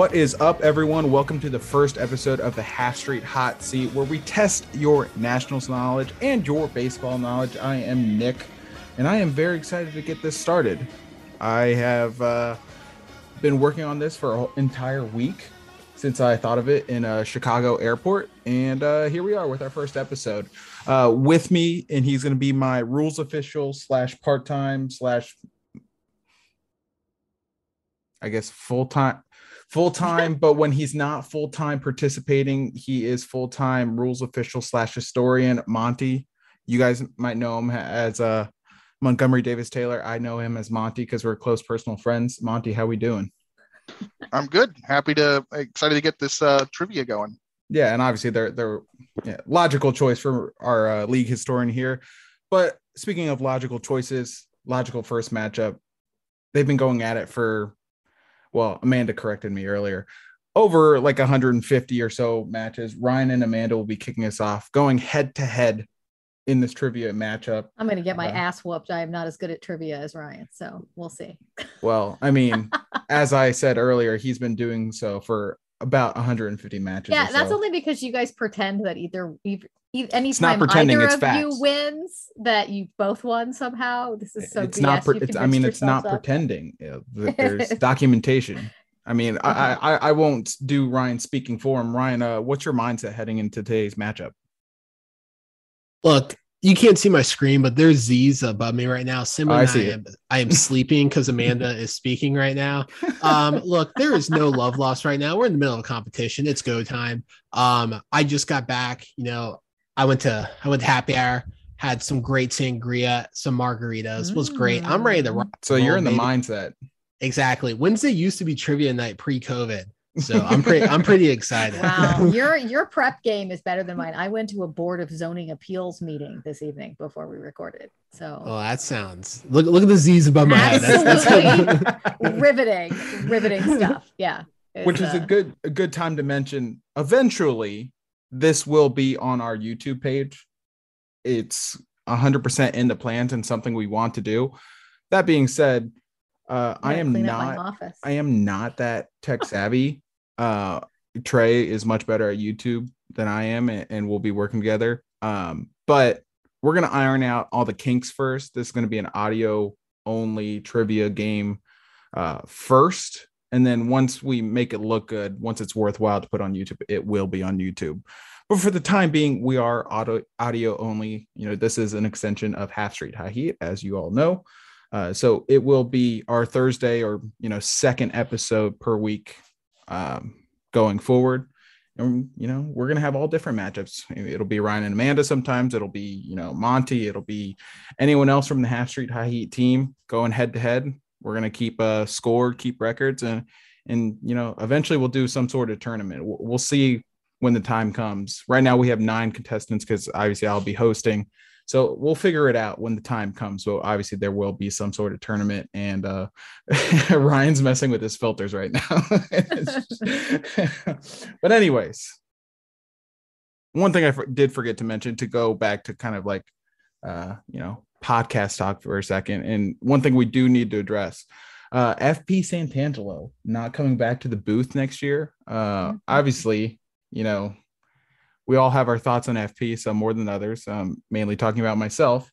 What is up, everyone? Welcome to the first episode of the Half Street Hot Seat, where we test your Nationals knowledge and your baseball knowledge. I am Nick, and I am very excited to get this started. I have uh, been working on this for an entire week since I thought of it in a Chicago airport, and uh, here we are with our first episode. Uh, with me, and he's going to be my rules official slash part time slash, I guess full time full time, but when he's not full time participating, he is full time rules official slash historian. Monty, you guys might know him as uh, Montgomery Davis Taylor. I know him as Monty because we're close personal friends. Monty, how we doing? I'm good. Happy to excited to get this uh, trivia going. Yeah, and obviously they're they're yeah, logical choice for our uh, league historian here. But speaking of logical choices, logical first matchup, they've been going at it for well, Amanda corrected me earlier. Over like 150 or so matches, Ryan and Amanda will be kicking us off, going head to head in this trivia matchup. I'm going to get my uh, ass whooped. I am not as good at trivia as Ryan, so we'll see. Well, I mean, as I said earlier, he's been doing so for about 150 matches. Yeah, that's so. only because you guys pretend that either anytime either of facts. you wins that you both won somehow this is so it's BS. not pre- it's, i mean it's not up. pretending there's documentation i mean I, uh-huh. I i won't do ryan speaking for him ryan uh what's your mindset heading into today's matchup look you can't see my screen, but there's Z's above me right now. Simon, oh, I, I, am, I am sleeping because Amanda is speaking right now. Um, look, there is no love lost right now. We're in the middle of a competition. It's go time. Um, I just got back. You know, I went to I went to happy hour, had some great sangria, some margaritas. Mm. Was great. I'm ready to rock. So you're in the mindset. Exactly. Wednesday used to be trivia night pre-COVID. So I'm pretty I'm pretty excited. Wow, your your prep game is better than mine. I went to a board of zoning appeals meeting this evening before we recorded. So Oh, that sounds look look at the Z's above my head. That's, that's riveting, riveting stuff. Yeah. Which is uh, a good a good time to mention eventually this will be on our YouTube page. It's 100% in the plans and something we want to do. That being said, uh, I am not I am not that tech savvy. uh, Trey is much better at YouTube than I am, and, and we'll be working together. Um, but we're gonna iron out all the kinks first. This is gonna be an audio only trivia game uh, first, and then once we make it look good, once it's worthwhile to put on YouTube, it will be on YouTube. But for the time being, we are audio audio only. You know, this is an extension of Half Street High Heat, as you all know. Uh, so it will be our Thursday or you know second episode per week um, going forward. And you know we're gonna have all different matchups. It'll be Ryan and Amanda. Sometimes it'll be you know Monty. It'll be anyone else from the Half Street High Heat team going head to head. We're gonna keep a score, keep records, and and you know eventually we'll do some sort of tournament. We'll, we'll see when the time comes. Right now we have nine contestants because obviously I'll be hosting. So we'll figure it out when the time comes. So obviously there will be some sort of tournament, and uh, Ryan's messing with his filters right now. but anyways, one thing I did forget to mention to go back to kind of like, uh, you know, podcast talk for a second. And one thing we do need to address uh, FP Santangelo not coming back to the booth next year. Uh, mm-hmm. Obviously, you know, we all have our thoughts on FP, some more than others. Um, mainly talking about myself.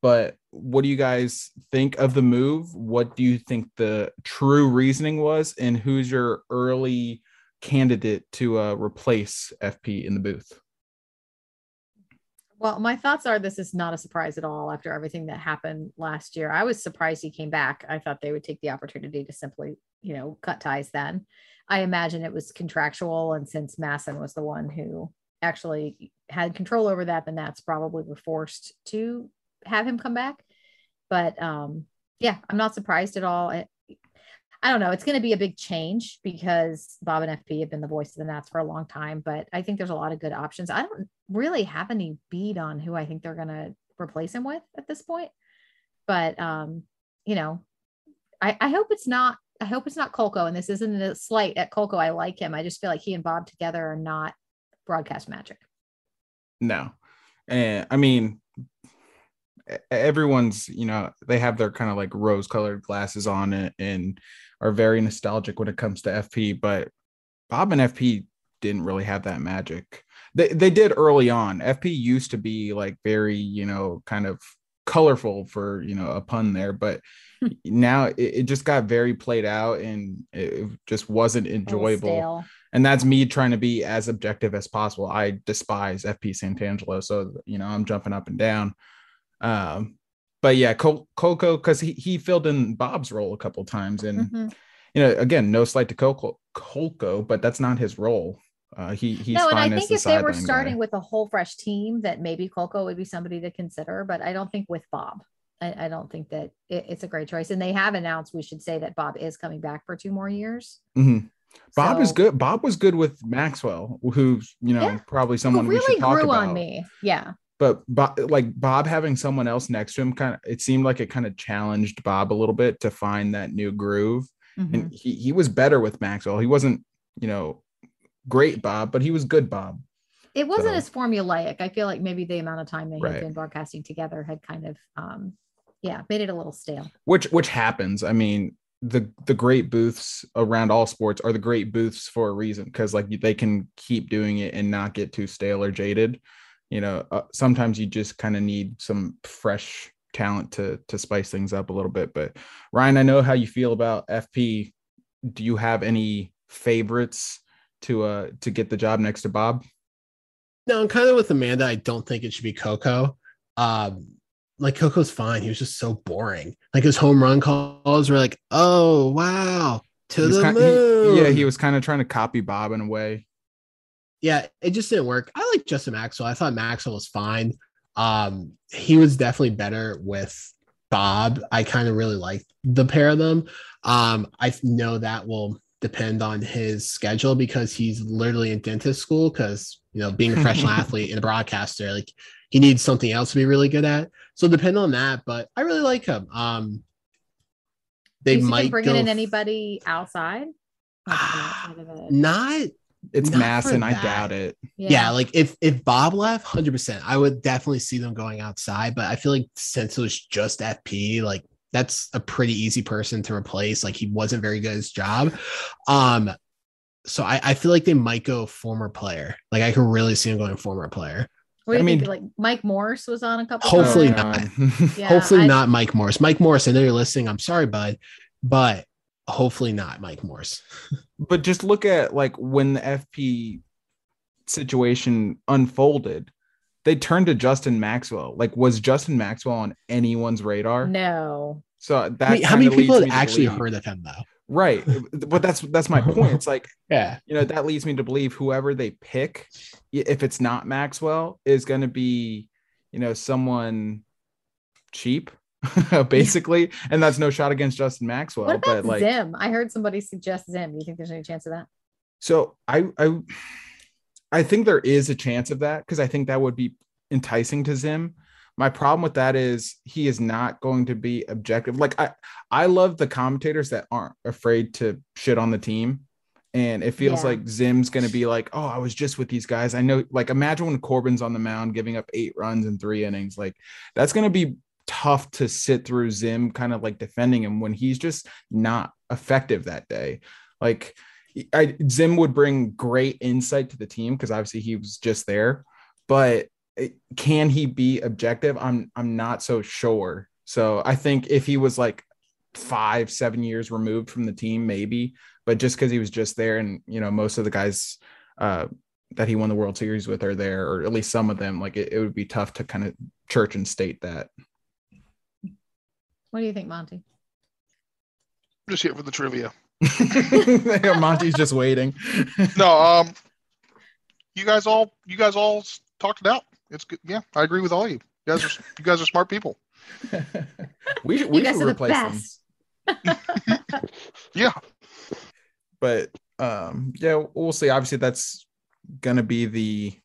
But what do you guys think of the move? What do you think the true reasoning was, and who's your early candidate to uh, replace FP in the booth? Well, my thoughts are this is not a surprise at all after everything that happened last year. I was surprised he came back. I thought they would take the opportunity to simply, you know, cut ties then. I imagine it was contractual. And since MASN was the one who actually had control over that, then that's probably were forced to have him come back. But um, yeah, I'm not surprised at all. I, I don't know. It's going to be a big change because Bob and FP have been the voice of the Nats for a long time, but I think there's a lot of good options. I don't really have any bead on who I think they're going to replace him with at this point. But, um, you know, I, I hope it's not, I hope it's not Kolko, And this isn't a slight at Kolko. I like him. I just feel like he and Bob together are not broadcast magic. No. And I mean, everyone's you know they have their kind of like rose colored glasses on it and are very nostalgic when it comes to fp but bob and fp didn't really have that magic they, they did early on fp used to be like very you know kind of colorful for you know a pun there but now it, it, just got very played out and it just wasn't enjoyable and that's me trying to be as objective as possible i despise fp santangelo so you know i'm jumping up and down um, but yeah, Col- Kolko because he he filled in Bob's role a couple times, and mm-hmm. you know, again, no slight to Kolko, Kolko, but that's not his role. Uh, he he's no, and I think if they were starting guy. with a whole fresh team, that maybe Kolko would be somebody to consider. But I don't think with Bob. I, I don't think that it, it's a great choice. And they have announced, we should say that Bob is coming back for two more years. Mm-hmm. Bob so, is good. Bob was good with Maxwell, who's you know yeah, probably someone really we should talk grew about. on me. Yeah, but Bob, like Bob having someone else next to him kind of it seemed like it kind of challenged Bob a little bit to find that new groove. Mm-hmm. And he he was better with Maxwell. He wasn't, you know, great Bob, but he was good Bob. It wasn't so. as formulaic. I feel like maybe the amount of time they right. had been broadcasting together had kind of um yeah, made it a little stale. Which which happens. I mean, the the great booths around all sports are the great booths for a reason because like they can keep doing it and not get too stale or jaded. You know uh, sometimes you just kind of need some fresh talent to to spice things up a little bit. But ryan i know how you feel about fp do you have any favorites to uh to get the job next to bob? No i'm kind of with amanda. I don't think it should be Kolko. Um like Kolko's fine he was just so boring like his home run calls were like oh wow to the kind, moon. He, yeah he was kind of trying to copy bob in a way yeah, it just didn't work. I like Justin Maxwell. I thought Maxwell was fine. Um, he was definitely better with Bob. I kind of really like the pair of them. Um, I know that will depend on his schedule because he's literally in dentist school because you know being a professional athlete and a broadcaster like he needs something else to be really good at so depend on that but i really like him um they might bring in anybody outside not it's MASN. I doubt it. Yeah. yeah. like if if Bob left, hundred percent, I would definitely see them going outside. But I feel like since it was just FP, like that's a pretty easy person to replace. Like he wasn't very good at his job. Um, so I, I feel like they might go former player. Like I could really see him going former player. What I mean, think? Like Mike Morse was on a couple. Hopefully times. not. Um, yeah, hopefully I, not Mike Morse. Mike Morse. I know you're listening. I'm sorry, bud, but hopefully not Mike Morse. but just look at like when the FP situation unfolded, they turned to Justin Maxwell. Like, was Justin Maxwell on anyone's radar? No. So that I mean, how many people had actually heard of him though? Right. but that's that's my point. It's like, yeah, you know, that leads me to believe whoever they pick, if it's not Maxwell, is going to be, you know, someone cheap basically. and that's no shot against Justin Maxwell. What about but like Zim? I heard somebody suggest Zim. Do you think there's any chance of that? So I I I think there is a chance of that because I think that would be enticing to Zim. My problem with that is he is not going to be objective. Like I I love the commentators that aren't afraid to shit on the team. And it feels yeah. like Zim's going to be like, oh, I was just with these guys. I know, like, imagine when Corbin's on the mound giving up eight runs in three innings. Like, that's going to be tough to sit through Zim kind of like defending him when he's just not effective that day. Like I, Zim would bring great insight to the team because obviously he was just there, but can he be objective? I'm I'm not so sure. So I think if he was like five, seven years removed from the team, maybe, but just because he was just there and you know, most of the guys uh, that he won the World Series with are there, or at least some of them, like it, it would be tough to kind of church and state that. What do you think, Monty? Just here for the trivia. Monty's just waiting. no, um, you guys all, you guys all talked it out. It's good. Yeah, I agree with all of you. You guys are, you guys are smart people. we we should replace them. yeah, but um, yeah, we'll see. Obviously, that's gonna be the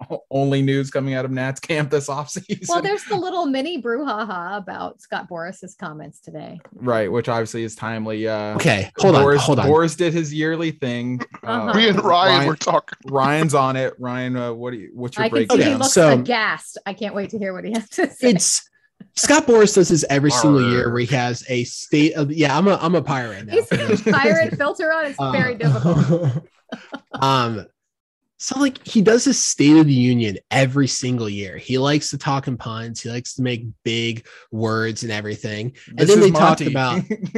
only news coming out of Nats camp this offseason. Well, there's the little mini brouhaha about Scott Boras's comments today. Right, which obviously is timely. Uh, okay, hold Boras, on, hold on. Boras did his yearly thing. Uh-huh. Uh, Me and Ryan, Ryan were talking. Ryan's on it. Ryan, uh, what do you? What's your I breakdown? He looks so, aghast. I can't wait to hear what he has to say. It's Scott Boras does this every single year where he has a state of yeah. I'm a I'm a pirate now. He's pirate filter on. It's uh, very difficult. um so like he does his State of the Union every single year. He likes to talk in puns. He likes to make big words and everything. And this then they talked about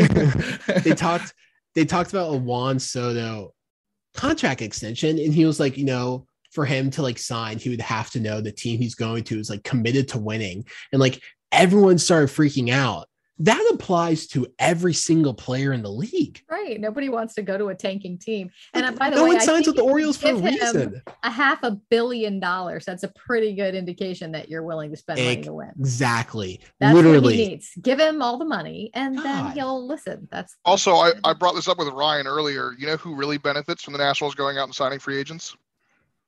they talked they talked about a Juan Soto contract extension, and he was like, you know, for him to like sign, he would have to know the team he's going to is like committed to winning, and like everyone started freaking out that applies to every single player in the league. Right. Nobody wants to go to a tanking team. And uh, by the no way, one signs with the Orioles for a reason. A half a billion dollars. That's a pretty good indication that you're willing to spend money to win. Exactly. That's Literally. what he needs. Give him all the money and God. then he'll listen. That's also I, I brought this up with Ryan earlier. You know who really benefits from the Nationals going out and signing free agents?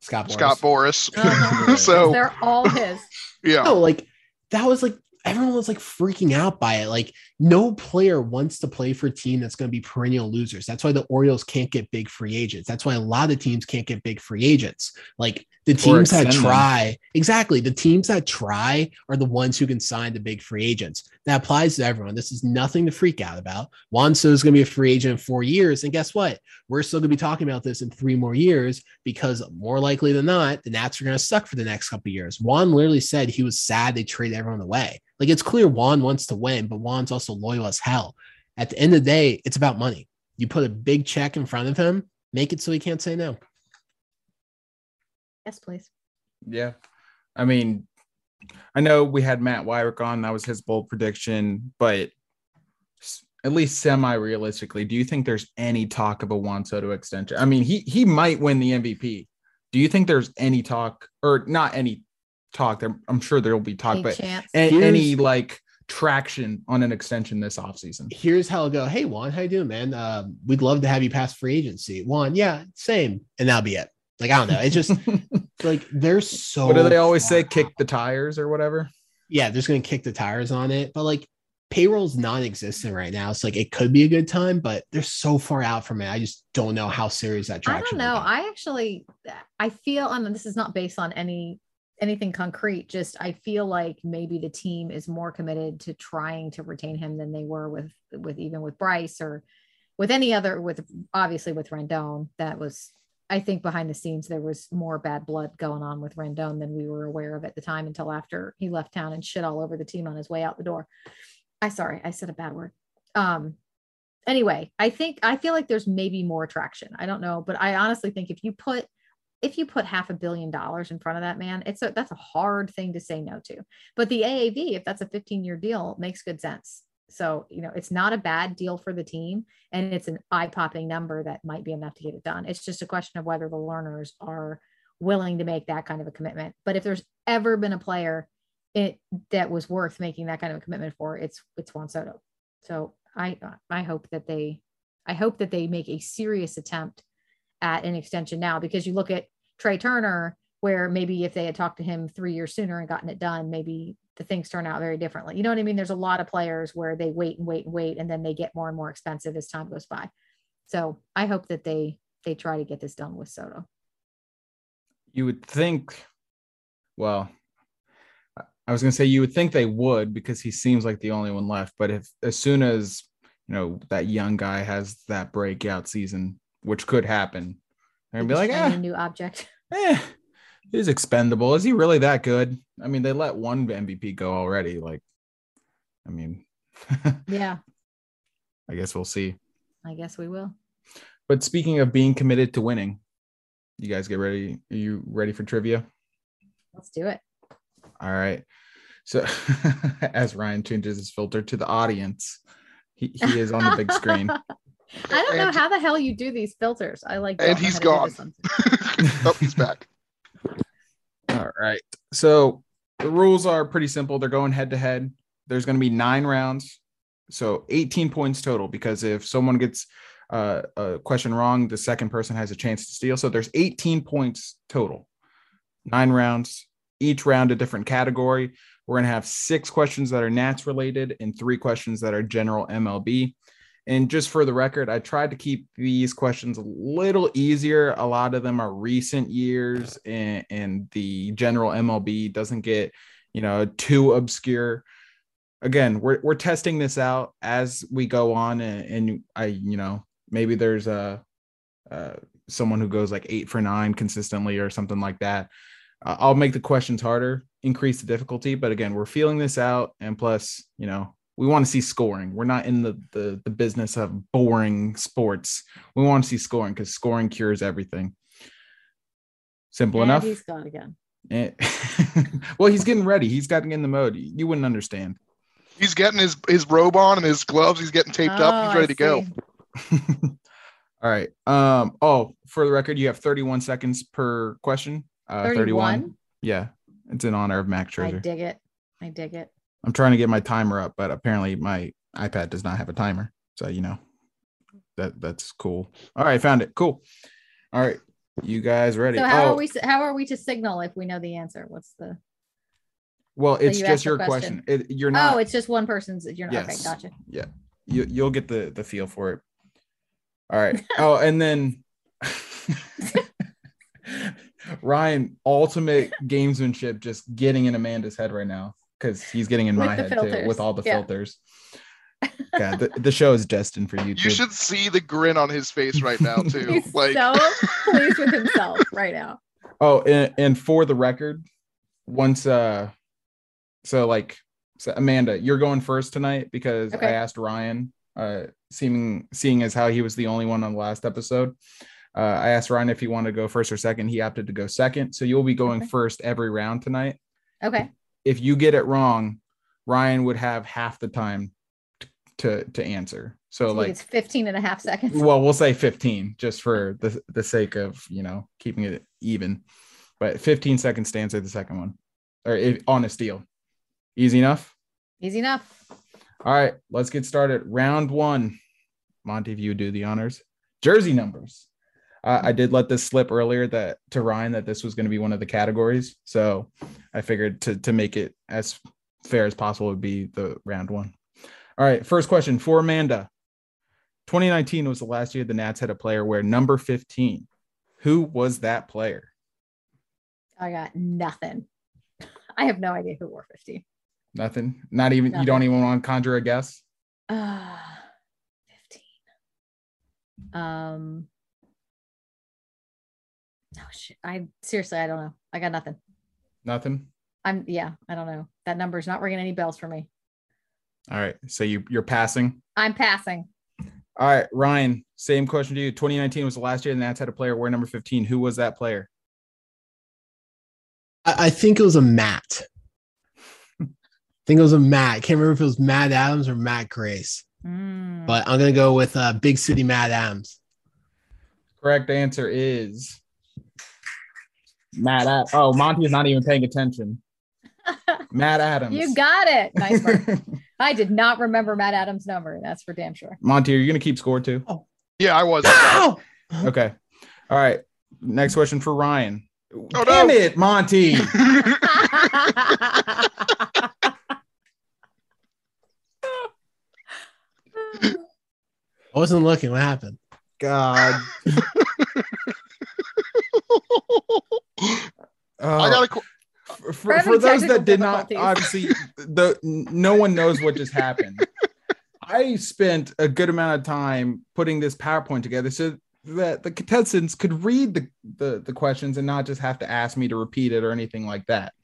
Scott Boras. Scott Boras. Uh-huh. so they're all his. Yeah. No, like that was like everyone was like freaking out by it. Like no player wants to play for a team that's going to be perennial losers. That's why the Orioles can't get big free agents. That's why a lot of teams can't get big free agents. Like the teams that try, them. exactly, the teams that try are the ones who can sign the big free agents. That applies to everyone. This is nothing to freak out about. Juan Soto is going to be a free agent in four years. And guess what? We're still going to be talking about this in three more years because more likely than not, the Nats are going to suck for the next couple years. Juan literally said he was sad they traded everyone away. Like it's clear Juan wants to win, but Juan's also loyal as hell. At the end of the day, it's about money. You put a big check in front of him, make it so he can't say no. Yes, please. Yeah. I mean, I know we had Matt Weyrich on. That was his bold prediction, but at least semi-realistically, do you think there's any talk of a Juan Soto extension? I mean, he he might win the MVP. Do you think there's any talk, or not any talk? There, I'm sure there will be talk, any but a, any like traction on an extension this offseason. Here's how I'll go. Hey Juan, how you doing, man? Uh, we'd love to have you pass free agency. Juan, yeah, same, and that'll be it. Like I don't know. It's just like they're so. What do they always say? Kick the tires or whatever. Yeah, they're just gonna kick the tires on it. But like payroll's non-existent right now. It's like it could be a good time, but they're so far out from it. I just don't know how serious that traction. I don't know. I actually, I feel, I mean, this is not based on any anything concrete. Just I feel like maybe the team is more committed to trying to retain him than they were with with even with Bryce or with any other with obviously with Rendon. That was I think behind the scenes there was more bad blood going on with Rendon than we were aware of at the time until after he left town and shit all over the team on his way out the door. I sorry, I said a bad word. Um anyway, I think I feel like there's maybe more traction. I don't know, but I honestly think if you put if you put half a billion dollars in front of that man, it's a that's a hard thing to say no to. But the AAV, if that's a 15 year deal, makes good sense. So, you know, it's not a bad deal for the team and it's an eye popping number that might be enough to get it done. It's just a question of whether the Lerners are willing to make that kind of a commitment. But if there's ever been a player it that was worth making that kind of a commitment for, it's it's Juan Soto. So I I hope that they I hope that they make a serious attempt at an extension now because you look at Trea Turner, where maybe if they had talked to him three years sooner and gotten it done, maybe the things turn out very differently. You know what I mean? There's a lot of players where they wait and wait and wait, and then they get more and more expensive as time goes by. So I hope that they they try to get this done with Soto. You would think, well, I was gonna say you would think they would because he seems like the only one left. But if as soon as you know that young guy has that breakout season, which could happen, they're gonna be like, ah, new object. eh, he's expendable. Is he really that good? I mean, they let one MVP go already. Like, I mean, Yeah, I guess we'll see. I guess we will. But speaking of being committed to winning, you guys get ready. Are you ready for trivia? Let's do it. All right. So as Ryan changes his filter to the audience, he, he is on the big screen. I don't know how the hell you do these filters. I like. And don't know he's how to do gone. oh, he's back. All right. So the rules are pretty simple. They're going head to head. There's going to be nine rounds. So 18 points total because if someone gets uh, a question wrong, the second person has a chance to steal. So there's 18 points total. Nine rounds, each round a different category. We're going to have six questions that are Nats related and three questions that are general MLB. And just for the record, I tried to keep these questions a little easier. A lot of them are recent years, and, and the general MLB doesn't get, you know, too obscure. Again, we're we're testing this out as we go on, and, and I, you know, maybe there's a uh, someone who goes like eight for nine consistently or something like that. Uh, I'll make the questions harder, increase the difficulty, but again, we're feeling this out, and plus, you know, we want to see scoring. We're not in the the, the business of boring sports. We want to see scoring because scoring cures everything. Simple And enough. He's gone again. Eh, well, he's getting ready. He's getting in the mode. You wouldn't understand. He's getting his his robe on and his gloves. He's getting taped Oh, up. He's I ready to go. All right. Um. Oh, for the record, you have 31 seconds per question. Uh, 31. 31. Yeah, it's in honor of Max I dig it. I dig it. I'm trying to get my timer up, but apparently my iPad does not have a timer. So you know, that that's cool. All right, found it. Cool. All right, you guys ready? So how oh, are we? How are we to signal if we know the answer? What's the? well, it's you just your question. question. It, you're oh, not. oh, it's just one person's. You're not. Yes. Okay, gotcha. yeah you you'll get the the feel for it all right oh and then ryan ultimate gamesmanship just getting in amanda's head right now because he's getting in my the head too with all the Yeah. filters yeah the, the show is destined for YouTube. You should see the grin on his face right now too. He's like so pleased with himself right now. oh and, and for the record once uh so like so amanda you're going first tonight because Okay. i asked ryan uh seeming seeing as how he was the only one on the last episode uh, i asked ryan if he wanted to go first or second he opted to go second so you'll be going Okay. first every round tonight Okay. If you get it wrong ryan would have half the time t- to to answer. So So like it's 15 and a half seconds. well we'll say 15 just for the the sake of you know keeping it even. But 15 seconds to answer the second one. Or if, on a steal. Easy enough? Easy enough. all right let's get started. Round one. Monty if you do the honors. Jersey numbers uh, i did let this slip earlier that to ryan that this was going to be one of the categories so i figured to to make it as fair as possible would be the round one all right first question for amanda 2019 was the last year the Nats had a player wear number 15. Who was that player? I got nothing. I have no idea who wore 15. Nothing. Not even you don't even want to conjure a guess. Uh, 15. Um, oh shit. I seriously, I don't know. I got nothing. Nothing. I'm, yeah, I don't know. That number's not ringing any bells for me. All right. So you you're passing. I'm passing. All right, Ryan. Same question to you. 2019 was the last year the Nats had a player wear number 15. Who was that player? I, I think it was a Matt. I think it was a Matt. I can't remember if it was Matt Adams or Matt Grace, Mm. but I'm gonna go with uh, Big City Matt Adams. Correct answer is Matt. Ad- oh, Monty is not even paying attention. Matt Adams. you got it. Nice work. I did not remember Matt Adams' number. That's for damn sure. Monty, are you gonna keep score too? Oh. Yeah, I was. Ow! Okay. All right. Next question for Ryan. Oh, Damn no. it, Monty. I wasn't looking. What happened? God. I got a. qu- f- for, for those that did not obviously the no one knows what just happened. I spent a good amount of time putting this PowerPoint together so that the contestants could read the, the, the questions and not just have to ask me to repeat it or anything like that.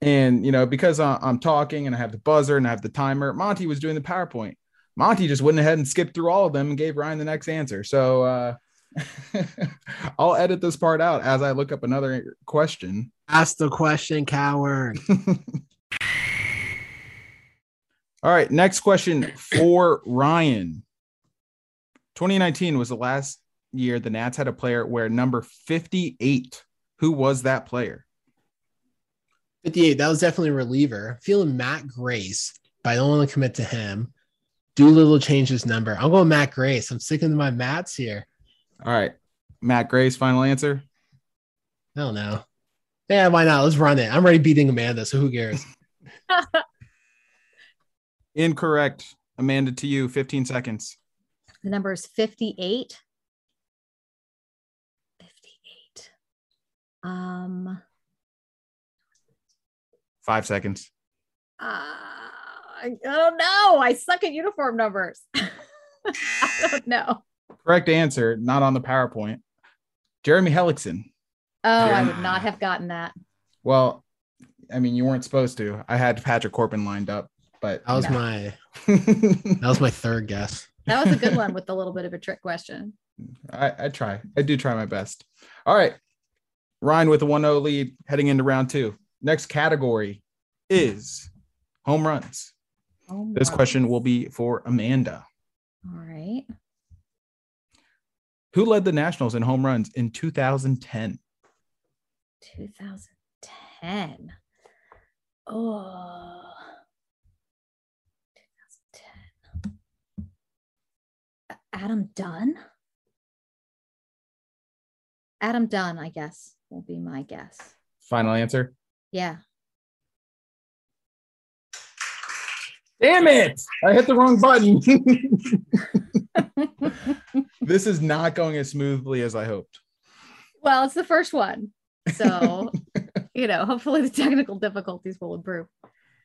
And you know, because I'm talking and I have the buzzer and I have the timer, Monty was doing the PowerPoint. Monty just went ahead and skipped through all of them and gave Ryan the next answer. So uh, I'll edit this part out as I look up another question. Ask the question, coward. all right, next question for Ryan. 2019 was the last year the Nats had a player where number 58. Who was that player? 58. That was definitely a reliever. Feeling Matt Grace, but I don't want to commit to him. Do little change his number. I'm going Matt Grace. I'm sticking to my Mats here. All right. Matt Grace, final answer. I don't. Yeah, why not? Let's run it. I'm already beating Amanda, so who cares? Incorrect. Amanda, to you, 15 seconds. The number is 58. 58. Um, five seconds. Uh, I don't know. I suck at uniform numbers. I don't know. Correct answer, not on the PowerPoint. Jeremy Hellickson. Oh, Jeremy. I would not have gotten that. Well, I mean, you weren't supposed to. I had Patrick Corbin lined up, but that was no. my that was my third guess. That was a good one with a little bit of a trick question. I, I try. I do try my best. All right. Ryan with a 1-0 lead heading into round two. Next category is home runs. Home this runs. question will be for Amanda. All right. Who led the Nationals in home runs in 2010? 2010. Oh. 2010. Adam Dunn? Adam Dunn, I guess, will be my guess. Final answer? Yeah. Damn it! I hit the wrong button. this is not going as smoothly as I hoped. Well, it's the first one. So, you know, hopefully the technical difficulties will improve.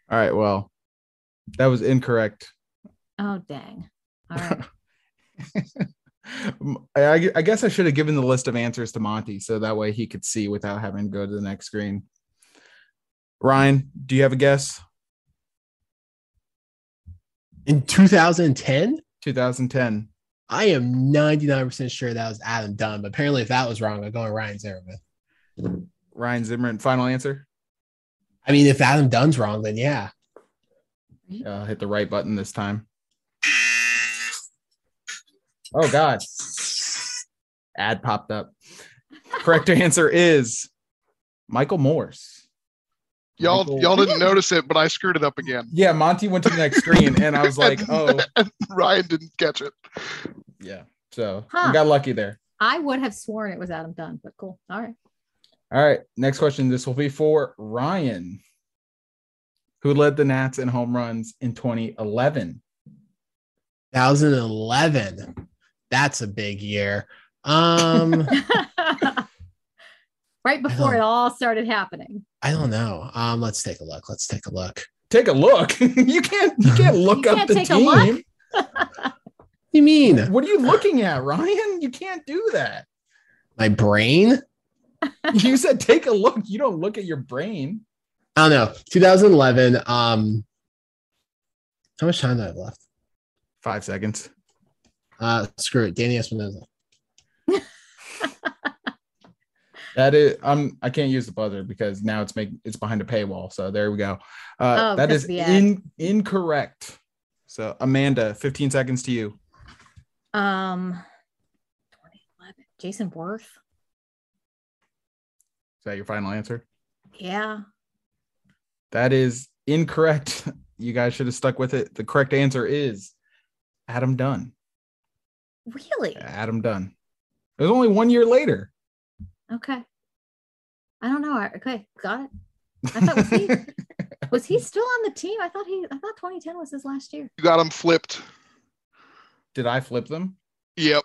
All right. Well, that was incorrect. Oh, dang. All right. I, I guess I should have given the list of answers to Monty so that way he could see without having to go to the next screen. Ryan, do you have a guess? In 2010? 2010. I am 99% sure that was Adam Dunn, but apparently if that was wrong, I'm going Ryan Zimmerman. Ryan Zimmerman, final answer? I mean, if Adam Dunn's wrong, then yeah. Uh, hit the right button this time. Oh God. Ad popped up. Correct answer is Michael Morse. Y'all, y'all didn't notice it, but I screwed it up again. Yeah, Monty went to the next screen, and I was like, "Oh." Ryan didn't catch it. Yeah, so huh. we got lucky there. I would have sworn it was Adam Dunn, but cool. All right. All right. Next question. This will be for Ryan, who led the Nats in home runs in 2011. 2011. That's a big year. Um. right before it all started happening. I don't know. Um, let's take a look. Let's take a look. Take a look. you can't. You can't look you up can't the team. you mean? What are you looking at, Ryan? You can't do that. My brain. you said take a look. You don't look at your brain. I don't know. 2011. Um, how much time do I have left? Five seconds. Uh, screw it. Danny Espinosa. That is, I'm. I can't use the buzzer because now it's make it's behind a paywall. So there we go. Uh, oh, that is in, incorrect. So Amanda, 15 seconds to you. Um, 2011. Jayson Werth. Is that your final answer? Yeah. That is incorrect. You guys should have stuck with it. The correct answer is Adam Dunn. Really? Adam Dunn. It was only one year later. Okay. I don't know. Okay, got it. I thought was he was he still on the team? I thought he I thought 2010 was his last year. You got him flipped. Did I flip them? Yep.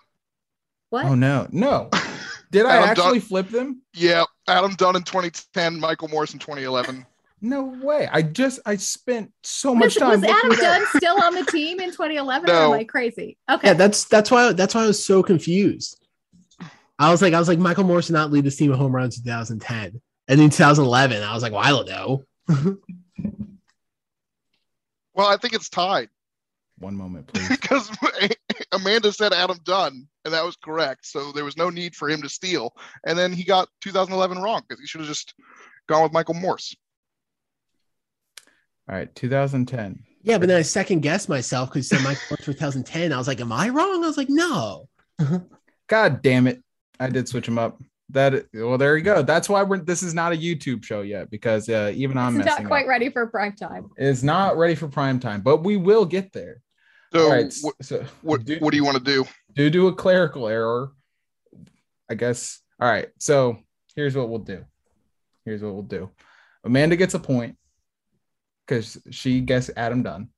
What? Oh no, no. Did I actually flip them? Yeah, Adam Dunn in 2010, Michael Morse in 2011. No way. I just I spent so much time. was Adam looking at- Dunn still on the team in 2011? No. Or am I crazy? Okay. Yeah, that's that's why that's why I was so confused. I was like, I was like, Michael Morse did not lead this team in home runs in 2010. And in 2011, I was like, well, I don't know. Well, I think it's tied One moment, please. because Amanda said Adam Dunn, and that was correct. So there was no need for him to steal. And then he got 2011 wrong because he should have just gone with Michael Morse. All right, 2010. Yeah, but then I second guessed myself because you said Michael Morse for 2010. I was like, am I wrong? I was like, no. God damn it. I did switch them up. That well, there you go. That's why we're this is not a YouTube show yet because uh, even I'm It's not quite up. ready for prime time. It's not ready for prime time, but we will get there. So right, what, so what, do, what do you want to do? do do a clerical error? I guess. All right. So here's what we'll do. Here's what we'll do. Amanda gets a point because she guessed Adam Dunn.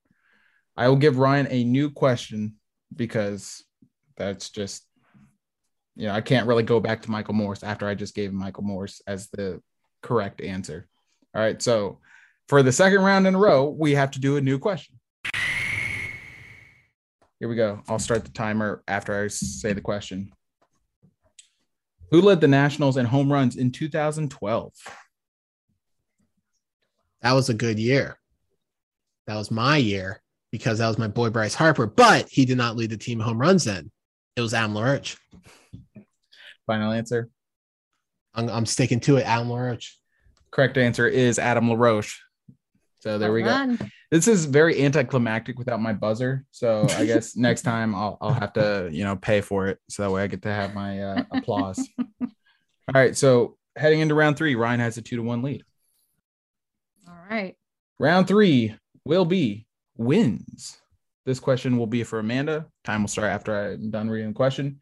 I will give Ryan a new question because that's just you know I can't really go back to Michael Morse after I just gave Michael Morse as the correct answer. All right, so for the second round in a row, we have to do a new question. Here we go. I'll start the timer after I say the question. Who led the Nationals in home runs in 2012? That was a good year. That was my year because that was my boy Bryce Harper, but he did not lead the team home runs then. It was Adam LaRoche. Final answer. I'm, I'm sticking to it, Adam LaRoche. Correct answer is Adam LaRoche. So there we go. This is very anticlimactic without my buzzer. So I guess next time I'll I'll have to you know pay for it so that way I get to have my uh, applause. All right. So heading into round three, Ryan has a two to one lead. All right. Round three will be wins. This question will be for Amanda. Time will start after I'm done reading the question.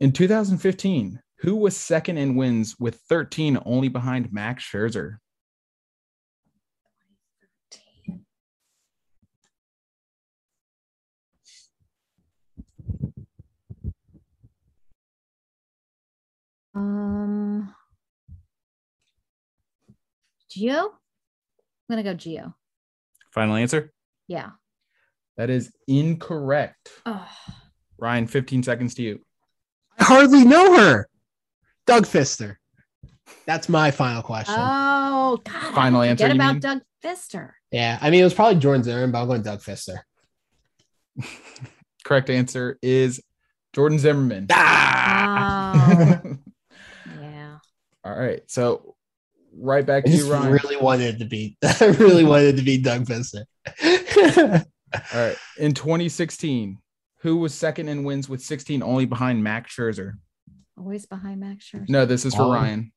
In 2015, who was second in wins with 13 only behind Max Scherzer? Gio. I'm gonna go Gio. Final answer? Yeah. That is incorrect. Oh, Ryan, 15 seconds to you. I hardly know her. Doug Fister. That's my final question. oh God. Final answer, Forget about mean? Doug Fister. yeah, I mean, it was probably Jordan Zimmermann, but I'm going Doug Fister. Correct answer is Jordan Zimmermann. Ah! Oh, yeah. All right. So right back I to just you, Ryan. I really wanted to be. I really wanted to be Doug Fister. All right. In 2016, who was second in wins with 16 only behind Max Scherzer? Always behind Max Scherzer. No, this is for Oh. Ryan.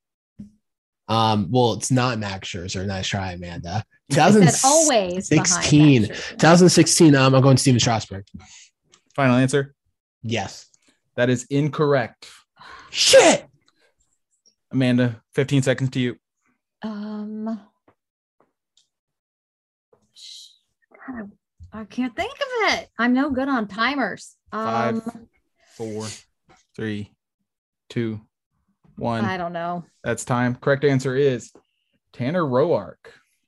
um, well, it's not Max Scherzer. Nice try, Amanda. 2016. always 16. behind Max Scherzer. 2016. Um, I'm going to Stephen Strasburg. Final answer. Yes. That is incorrect. Shit. Amanda, 15 seconds to you. Um, God, I, I can't think of it. I'm no good on timers. Um, Five. Four, three, two, one. I don't know. That's time. Correct answer is Tanner Roark.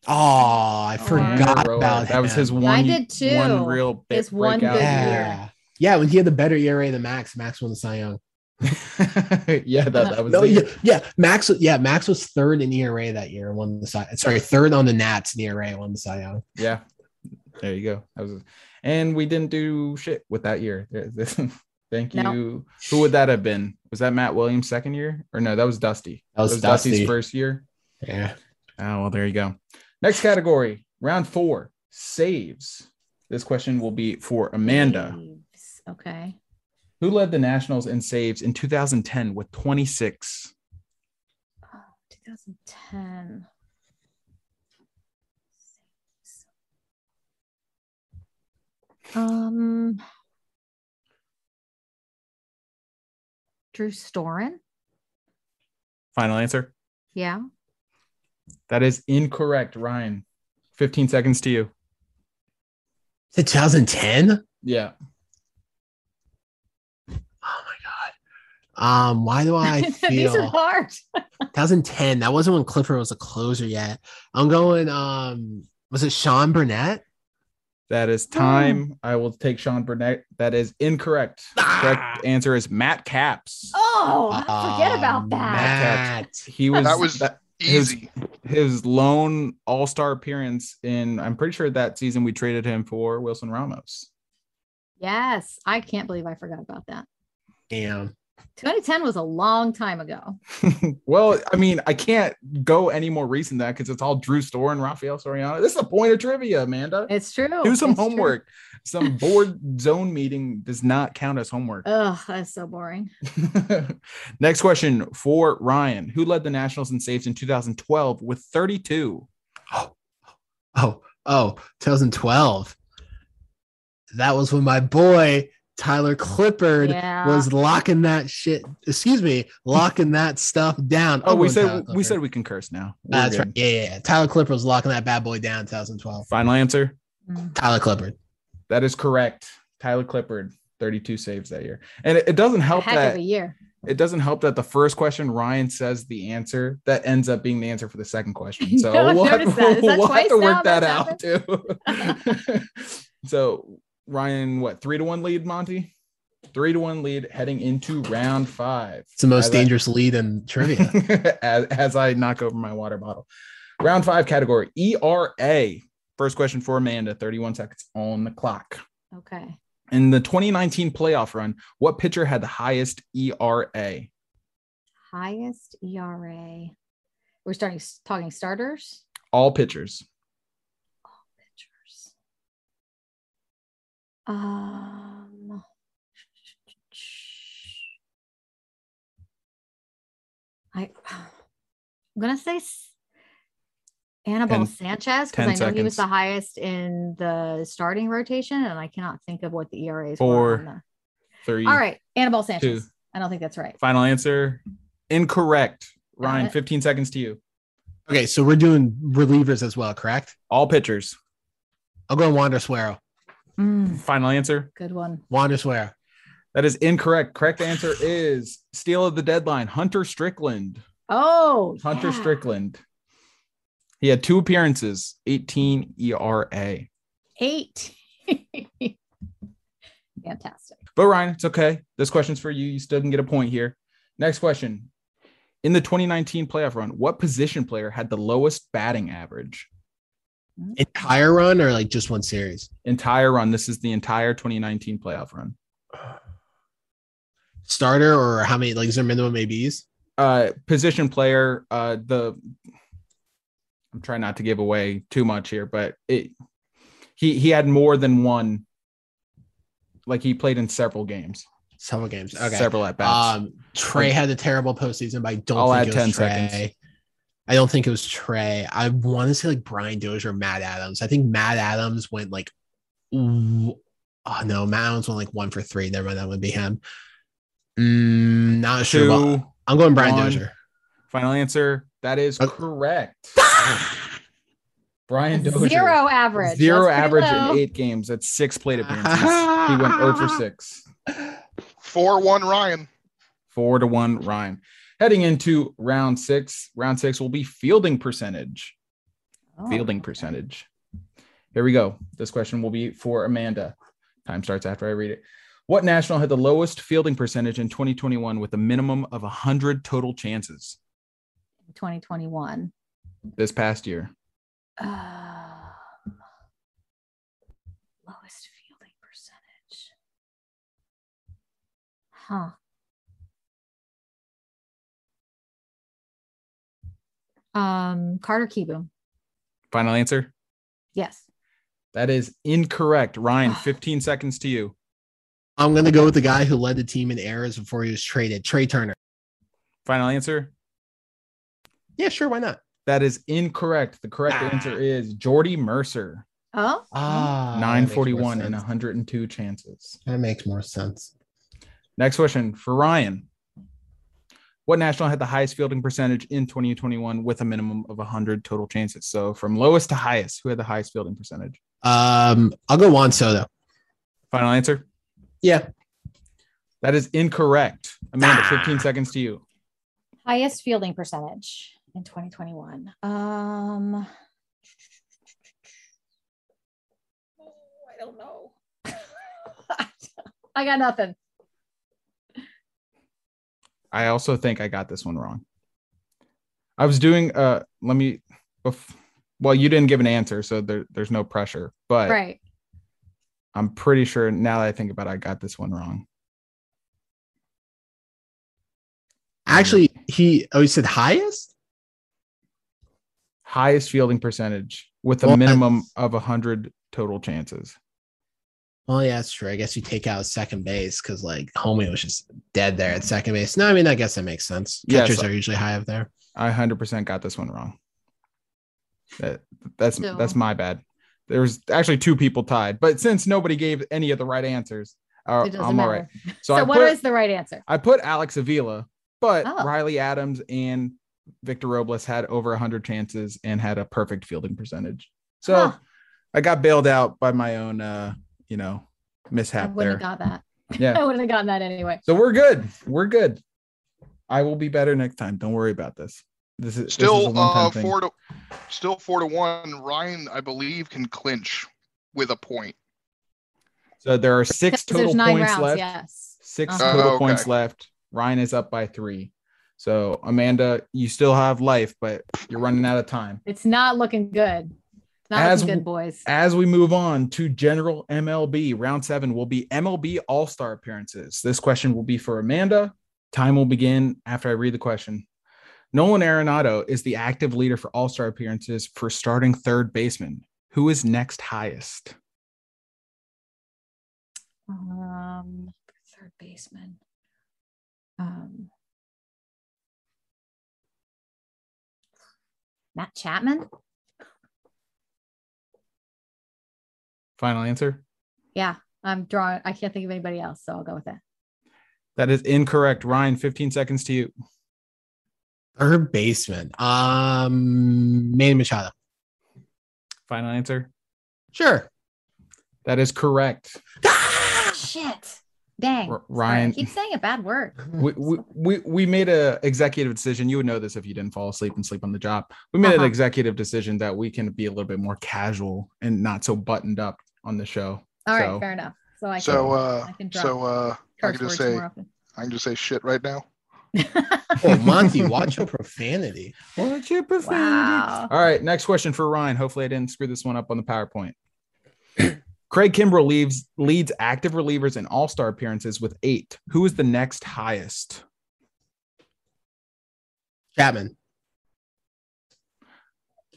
Oh, I forgot Tanner Roark. about that was his one. I did too. One real big His one breakout good year. Yeah. Yeah, when he had the better ERA than Max, Max won the Cy Young. yeah, that, that was No, yeah, yeah, Max. Yeah, Max was third in ERA that year and won the Cy. Sorry, third on the Nats in ERA and won the Cy Young. Yeah. There you go. That was, and we didn't do shit with that year. Thank you. No. Who would that have been? Was that Matt Williams' second year, or no? That was Dusty. That was Dusty's Dusty. first year. Yeah. Oh well, there you go. Next category, round four, saves. This question will be for Amanda. Saves. Okay. Who led the Nationals in saves in 2010 with 26? Oh, 2010. Um, Drew Storen. Final answer. Yeah. That is incorrect, Ryan. 15 seconds to you. 2010. Yeah. Oh my Um, why do I These are feel hard. 2010? That wasn't when Clippard was a closer yet. I'm going. Um, was it Sean Burnett? That is time. I will take Sean Burnett. That is incorrect. Ah. Correct answer is Matt Capps. Oh, forget Oh, about that. Matt. He was That was his, Easy. his lone All Star appearance in. I'm pretty sure that season we traded him for Wilson Ramos. Yes, I can't believe I forgot about that. Damn. 2010 was a long time ago. well, I mean, I can't go any more recent than that because it's all Drew Storen and Rafael Soriano. This is a point of trivia, Amanda. It's true. Do some It's true. homework. Some board zone meeting does not count as homework. Ugh, that's so boring. Next question for Ryan, who led the Nationals in saves in 2012 with 32. Oh, Oh, oh, 2012. That was when my boy Tyler Clippard Yeah. was locking that shit. Excuse me, locking that stuff down. Oh, I'm we said we said we can curse now. We're That's good. right. Yeah, yeah, yeah. Tyler Clippard was locking that bad boy down 2012. Final answer. Mm. Tyler Clippard. That is correct. Tyler Clippard, 32 saves that year. And it, it doesn't help heck that a year. it doesn't help that the first question Ryan says the answer that ends up being the answer for the second question. So No, we'll, have, noticed that. Is that we'll have twice to now work that that's out too. so Ryan, what three to one lead, Monty? Three to one lead heading into round five. It's the most As I- dangerous lead in trivia. as, as I knock over my water bottle. Round five category ERA. First question for Amanda, 31 seconds on the clock. Okay. In the 2019 playoff run, what pitcher had the highest ERA? Highest ERA. We're starting talking starters. All pitchers. Pitchers. Um. I, I'm gonna say S- Anibal Ten- Sanchez because I know he was the highest in the starting rotation, and I cannot think of what the ERAs Four, were. On the... Three. All right, Anibal Sanchez. I don't think that's right. Final answer. Incorrect. Got Ryan, it. 15 seconds to you. okay, so we're doing relievers as well, correct? All pitchers. I'll go Wander Suero. Mm, Final answer. good one. Wander Suero. That is incorrect. Correct answer is steal of the deadline. Hunter Strickland. Oh, Hunter yeah. Strickland. He had two appearances, E 18 ERA. Eight. Fantastic. But Ryan, it's okay. This question's for you. You still can get a point here. Next question. In the 2019 playoff run, what position player had the lowest batting average? Entire run or like just one series? Entire run. This is the entire 2019 playoff run. Starter or how many? Like, is there minimum ABs? Uh, position player. Uh, the I'm trying not to give away too much here, but it he he had more than one. Like he played in several games, Several games. Okay. several at bats. Um, Trea had a terrible postseason, but I don't I'll think add it was 10 Trea. seconds. I don't think it was Trea. I want to say like Brian Dozier or Matt Adams. I think Matt Adams went like, w- oh no, Matt Adams went like one for three. Never mind, that would be him. Mm, not sure. About- I'm going Brian one. Dozier. Final answer. That is Okay. correct. Brian Dozier. Zero average. Zero That's average in eight games. That's six plate appearances. he went 0 for 6. Four one Ryan. Four to one, Ryan. Heading into round six. Round six will be fielding percentage. Oh, Fielding percentage. Here we go. This question will be for Amanda. Time starts after I read it. What national had the lowest fielding percentage in 2021 with a minimum of 100 total chances 2021. this past year? Um, lowest fielding percentage. Huh. Um, Carter Kieboom. Final answer? Yes. That is incorrect. Ryan, 15 seconds to you. I'm gonna go with the guy who led the team in errors before he was traded, Trea Turner. Final answer? Yeah, sure, why not? That is incorrect. The correct Ah. answer is Jordy Mercer. Oh, Ah, 941 and and 102 chances. that makes more sense. Next question for Ryan. What national had the highest fielding percentage in 2021 with a minimum of 100 total chances? So from lowest to highest, who had the highest fielding percentage? Um, I'll go Juan Soto. Final answer? Yeah, That is incorrect. Amanda, Ah. 15 seconds to you. Highest fielding percentage in 2021. Um, oh, I don't know. I got nothing. I also think I got this one wrong. I was doing uh let me bef- well you didn't give an answer so there, there's no pressure but Right. I'm pretty sure now that I think about it I got this one wrong. Actually, he oh he said highest. Highest fielding percentage with a Well, minimum that's- of 100 total chances. Oh yeah, that's true. I guess you take out second base because like homie was just dead there at second base. No, I mean I guess that makes sense. Yes. Catchers are usually high up there. I 100% got this one wrong. That that's So- that's my bad. There's actually two people tied, but since nobody gave any of the right answers, uh, I'm all matter. right. So, I what put- is the right answer? I put Alex Avila, but Oh. Riley Adams and Victor Robles had over 100 chances and had a perfect fielding percentage. So Huh. I got bailed out by my own, uh, you know, I mishap wouldn't there. have got that. Yeah. I wouldn't have gotten that anyway. So we're good. We're good. I will be better next time. Don't worry about this. This is this is a Still, uh, four to still four to one. Ryan, I believe, can clinch with a point. So there are six total nine points rounds. left. Yes. 6 Uh-huh. total Oh, okay. points left. Ryan is up by three. So Amanda, you still have life, but you're running out of time. It's not looking good. Not As good, boys. As we move on to general MLB, round seven will be MLB All Star appearances. This question will be for Amanda. Time will begin after I read the question. Nolan Arenado is the active leader for All Star appearances for starting third baseman. Who is next highest? Um, third baseman. Um, Matt Chapman. Final answer. Yeah, I'm drawing. I can't think of anybody else, so I'll go with that. That is incorrect. Ryan, 15 seconds to you. Third baseman. Um Manny Machado. Final answer. Sure. That is correct. Shit. Dang. R- Sorry, Ryan- I keep saying a bad word. we, we, we, we made a executive decision. You would know this if you didn't fall asleep and sleep on the job. We made an Uh-huh. executive decision that we can be a little bit more casual and not so buttoned up on the show. All right, So- fair enough. So I can, So, uh, I can drop so uh, I can just say. I can just say shit right now. Oh, Monty, watch your profanity. What's your profanity? Wow. All right, next question for Ryan. Hopefully, I didn't screw this one up on the PowerPoint. Craig Kimbrel leaves leads active relievers in All Star appearances with eight. Who is the next highest? Chapman.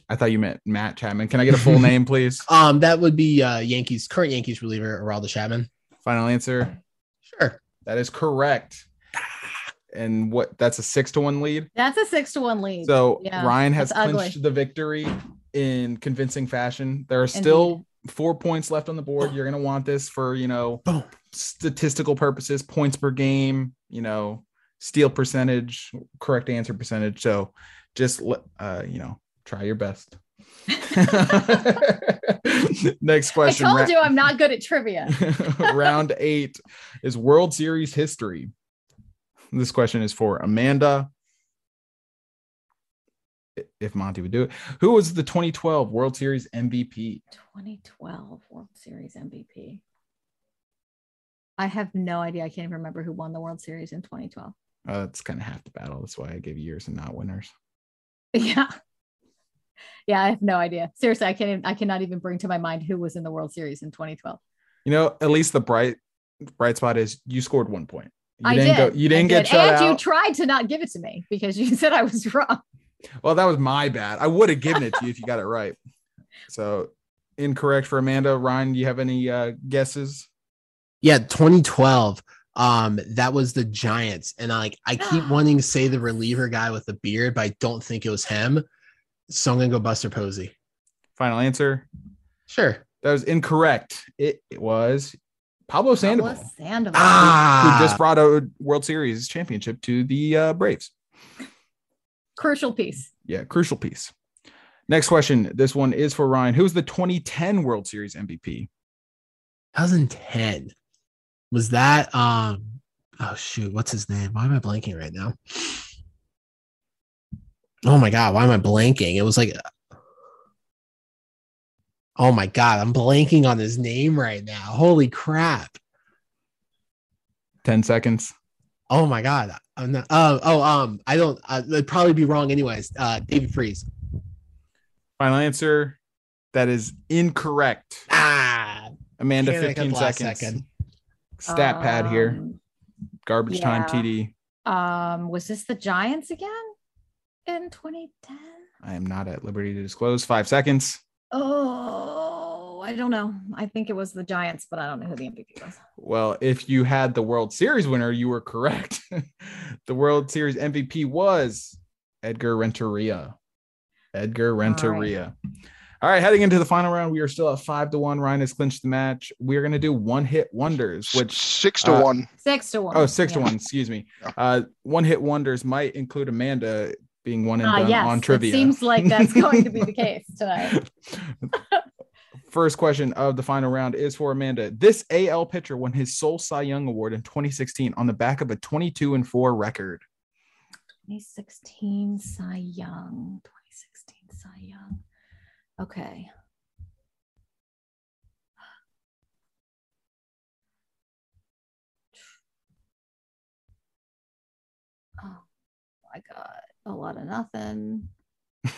I thought you meant Matt Chapman. Can I get a full name, please? Um, that would be uh Yankees current Yankees reliever Aroldis Chapman. Final answer. Sure. That is correct. And what? That's a six to one lead. That's a six to one lead. So Yeah, Ryan has that's ugly. clinched the victory in convincing fashion. There are still four points left on the board. You're gonna want this for you know Boom. statistical purposes, points per game, you know, steal percentage, correct answer percentage. So just let uh, you know, try your best. Next question. I told ra- you I'm not good at trivia. Round eight is World Series history. This question is for Amanda. If Monty would do it. Who was the 2012 World Series MVP? 2012 World Series MVP. I have no idea. I can't even remember who won the World Series in 2012. Uh, that's kind of half the battle. That's why I gave years and not winners. Yeah. Yeah, I have no idea. Seriously, I can't even, I cannot even bring to my mind who was in the World Series in 2012. You know, at least the bright bright spot is you scored one point. You I didn't did. go. You didn't get did. shut and you tried to not give it to me because you said I was wrong. well, that was my bad. I would have given it to you if you got it right. So incorrect for Amanda. Ryan, do you have any uh, guesses? Yeah, 2012. Um, that was the Giants, and I like I keep wanting to say the reliever guy with the beard, but I don't think it was him. So I'm gonna go Buster Posey. Final answer. Sure. That was incorrect. It, it was Pablo Sandoval, Pablo Sandoval. Ah, who just brought a World Series championship to the uh, Braves. Crucial piece. Yeah, crucial piece. Next question. This one is for Ryan. Who's the 2010 World Series MVP? 2010. Was that um Oh shoot, what's his name? Why am I blanking right now? Oh my god, why am I blanking? It was like Oh my god, I'm blanking on his name right now. Holy crap. 10 seconds. Oh my god. I'm not uh, oh um I don't uh, it'd probably be wrong anyways. Uh David Freese. Final answer. That is incorrect. Ah Amanda, 15 seconds. Second. Stat pad here. Um, Garbage yeah. time TD. Um, was this the Giants again in 2010? I am not at liberty to disclose. Five seconds. Oh, I don't know. I think it was the Giants, but I don't know who the MVP was. Well, if you had the World Series winner, you were correct. the World Series MVP was Edgar Renteria. Edgar Renteria. All right, heading into the final round, we are still at five to one. Ryan has clinched the match. We are going to do one hit wonders, which six to uh, one. Six to one. Oh, six yeah. to one. Excuse me. Uh, one hit wonders might include Amanda being one and uh, done yes, on trivia. It seems like that's going to be the case tonight. First question of the final round is for Amanda. This AL pitcher won his sole Cy Young Award in 2016 on the back of a 22 and 4 record. 2016 Cy Young. 2016 Cy Young. Okay. Oh my God. A lot of nothing.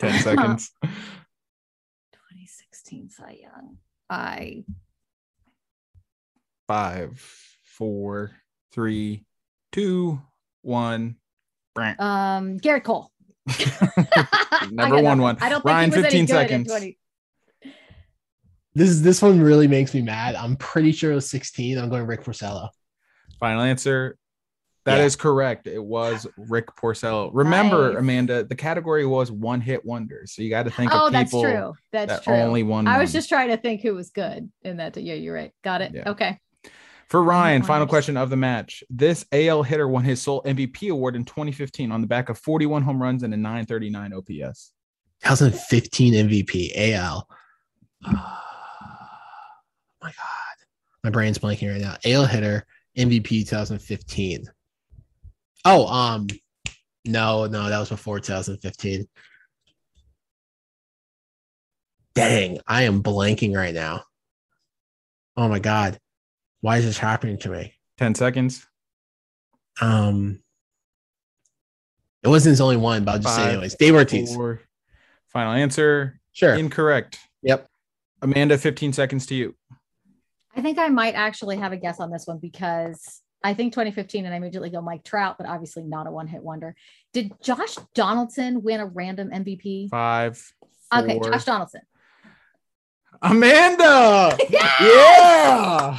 10 seconds. 2016 Cy Young. I. Five, four, three, two, one. Um, Gerrit Cole. Never won one. I don't think Ryan, 15 seconds. This is this one really makes me mad. I'm pretty sure it was 16. I'm going Rick Porcello. Final answer. That yeah. is correct. It was Rick Porcello. Remember, nice. Amanda, the category was one hit wonders. So you got to think oh, of people that's true. That's that true. only one. I was just trying to think who was good in that. Yeah, you're right. Got it. Yeah. Okay. For Ryan, final question of the match. This AL hitter won his sole MVP award in 2015 on the back of 41 home runs and a 939 OPS. 2015 MVP AL. Oh, my God. My brain's blanking right now. AL hitter MVP 2015. Oh, um, no, no, that was before 2015. Dang, I am blanking right now. Oh my God. Why is this happening to me? 10 seconds. Um, it wasn't his only one, but I'll just Five, say anyways. Dave Ortiz. Four. Final answer. Sure. Incorrect. Yep. Amanda, 15 seconds to you. I think I might actually have a guess on this one because I think 2015 and I immediately go Mike Trout, but obviously not a one hit wonder. Did Josh Donaldson win a random MVP? Five. Four, okay, Josh Donaldson. Amanda. Yes! Yeah.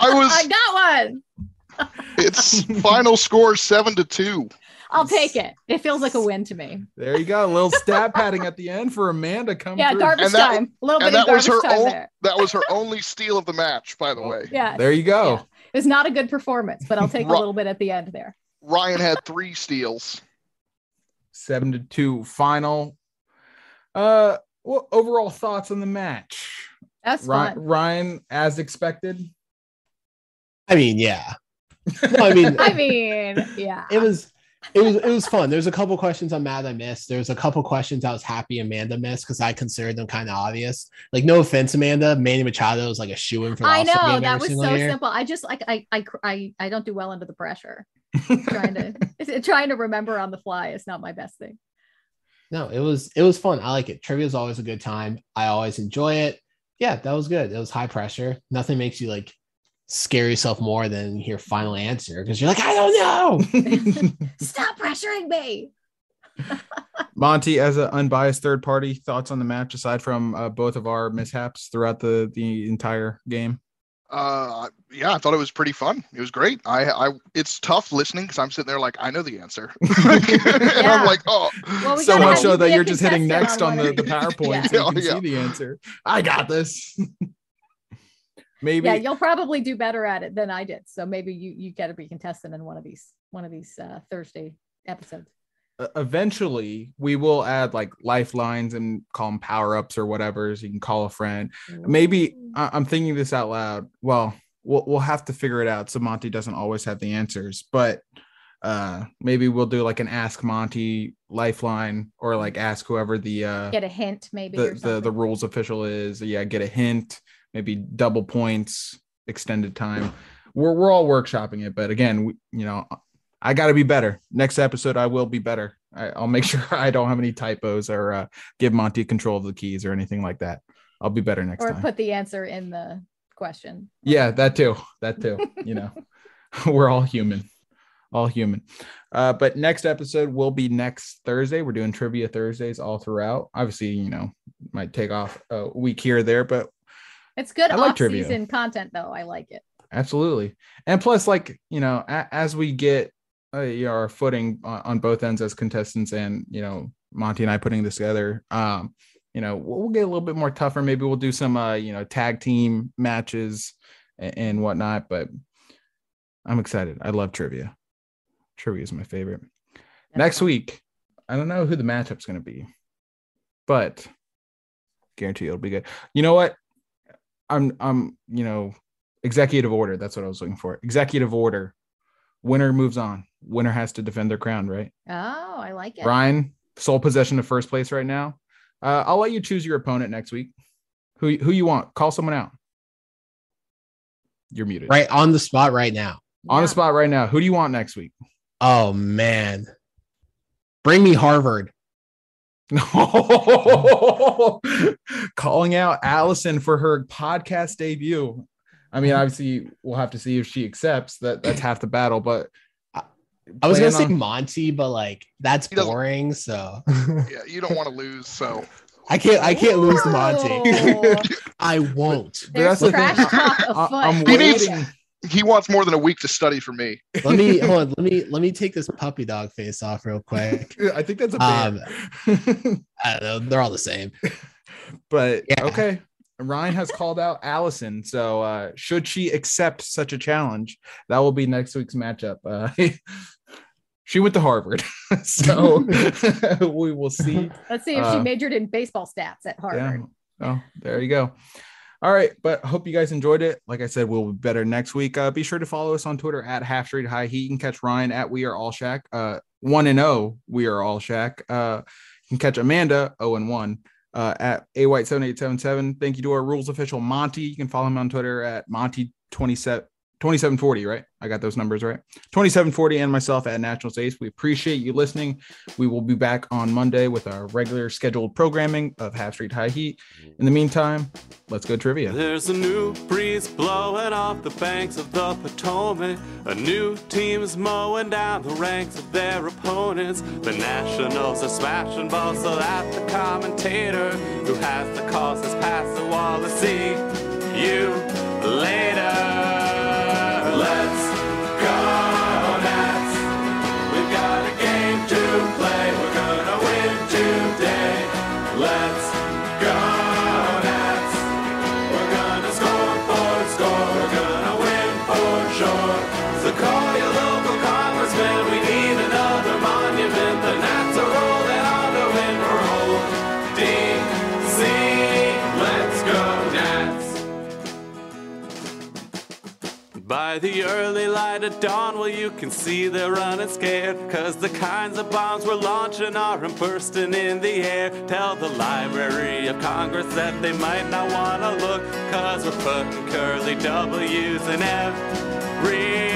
I was I got one. it's final score seven to two. I'll take it. It feels like a win to me. There you go. A little stat padding at the end for Amanda coming. Yeah, through. garbage that, time. A little bit that was her own, there. That was her only steal of the match, by the oh. way. Yeah. There you go. Yeah. It was not a good performance, but I'll take a little bit at the end there. Ryan had three steals. Seven to two final. Uh, well, overall thoughts on the match? That's Ryan, fun. Ryan, as expected. I mean, yeah. No, I mean, I mean, yeah. It was, it was, it was fun. There's a couple questions I'm mad I missed. There's a couple questions I was happy Amanda missed because I considered them kind of obvious. Like, no offense, Amanda, Manny Machado is like a shoe in for. The I know that was so year. simple. I just like I, I I I don't do well under the pressure. trying to trying to remember on the fly is not my best thing. No, it was it was fun. I like it. Trivia is always a good time. I always enjoy it yeah, that was good. It was high pressure. Nothing makes you like scare yourself more than your final answer because you're like, I don't know. Stop pressuring me. Monty, as an unbiased third party, thoughts on the match aside from uh, both of our mishaps throughout the the entire game? Uh, yeah, I thought it was pretty fun. It was great. I, I, it's tough listening because I'm sitting there like I know the answer, and yeah. I'm like, oh, well, we so much so that you're just hitting next on, on the, the PowerPoint yeah. so you can yeah. see the answer. I got this. Maybe. Yeah, you'll probably do better at it than I did. So maybe you you get to be contestant in one of these one of these uh, Thursday episodes. Eventually we will add like lifelines and call them power ups or whatever so you can call a friend. Maybe I- am thinking this out loud. Well we'll we'll have to figure it out. So Monty doesn't always have the answers, but uh maybe we'll do like an ask monty lifeline or like ask whoever the uh get a hint maybe the the, the rules official is. Yeah get a hint maybe double points extended time. We're, we're all workshopping it but again we, you know i got to be better. Next episode i will be better. I, will make sure i don't have any typos or uh, give monty control of the keys or anything like that. I'll be better next or time. put the answer in the question. Yeah that too. That too you know. We're all human. All human. Uh, but next episode will be next Thursday. We're doing trivia Thursdays all throughout. Obviously, you know, might take off a week here or there, but it's good I like off-season content though. I like it. Absolutely, and plus, like you know, a- as we get uh, our footing on, on, both ends as contestants, and you know, Monty and I putting this together, um, you know, we'll, we'll, get a little bit more tougher. Maybe we'll do some, uh, you know, tag team matches and, and whatnot. But I'm excited. I love trivia. Trivia is my favorite. That's Next fun. week, I don't know who the matchup's going to be, but guarantee it'll be good. You know what? I'm I'm you know executive order. That's what I was looking for. Executive order. Winner moves on. Winner has to defend their crown, right? Oh, I like it. Ryan, sole possession of first place right now. Uh, I'll let you choose your opponent next week. Who who you want? Call someone out. You're muted. Right on the spot right now. On yeah. the spot right now. Who do you want next week? Oh man. Bring me Harvard. No, calling out Allison for her podcast debut. I mean, obviously, we'll have to see if she accepts. That that's half the battle. But I, I was gonna on... say Monty, but like that's boring. So yeah, you don't want to lose. So I can't. I can't lose to Monty. I won't. There's but that's the thing. I, I'm waiting he wants more than a week to study for me. let me hold on, let me let me take this puppy dog face off real quick. I think that's a bear. Um, I don't know. They're all the same. But yeah. okay. Ryan has called out Allison. So uh, should she accept such a challenge, that will be next week's matchup. Uh, she went to Harvard. so we will see. Let's see if uh, she majored in baseball stats at Harvard. Yeah. Oh, there you go. All right, but hope you guys enjoyed it. Like I said, we'll be better next week. Uh, be sure to follow us on Twitter at Half Street High Heat. You can catch Ryan at We Are All Shack. Uh, one and zero, oh, We Are All Shack. Uh, you can catch Amanda zero oh and one. Uh, at a white 7877 thank you to our rules official monty you can follow him on twitter at monty 27 2740, right? I got those numbers right. 2740 and myself at National Ace. We appreciate you listening. We will be back on Monday with our regular scheduled programming of Half Street High Heat. In the meantime, let's go trivia. There's a new breeze blowing off the banks of the Potomac. A new team is mowing down the ranks of their opponents. The Nationals are smashing balls so that the commentator who has the calls has passed the wall to see you later. Light of dawn, well, you can see they're running scared. Cause the kinds of bombs we're launching are bursting in the air. Tell the Library of Congress that they might not wanna look. Cause we're putting curly W's in every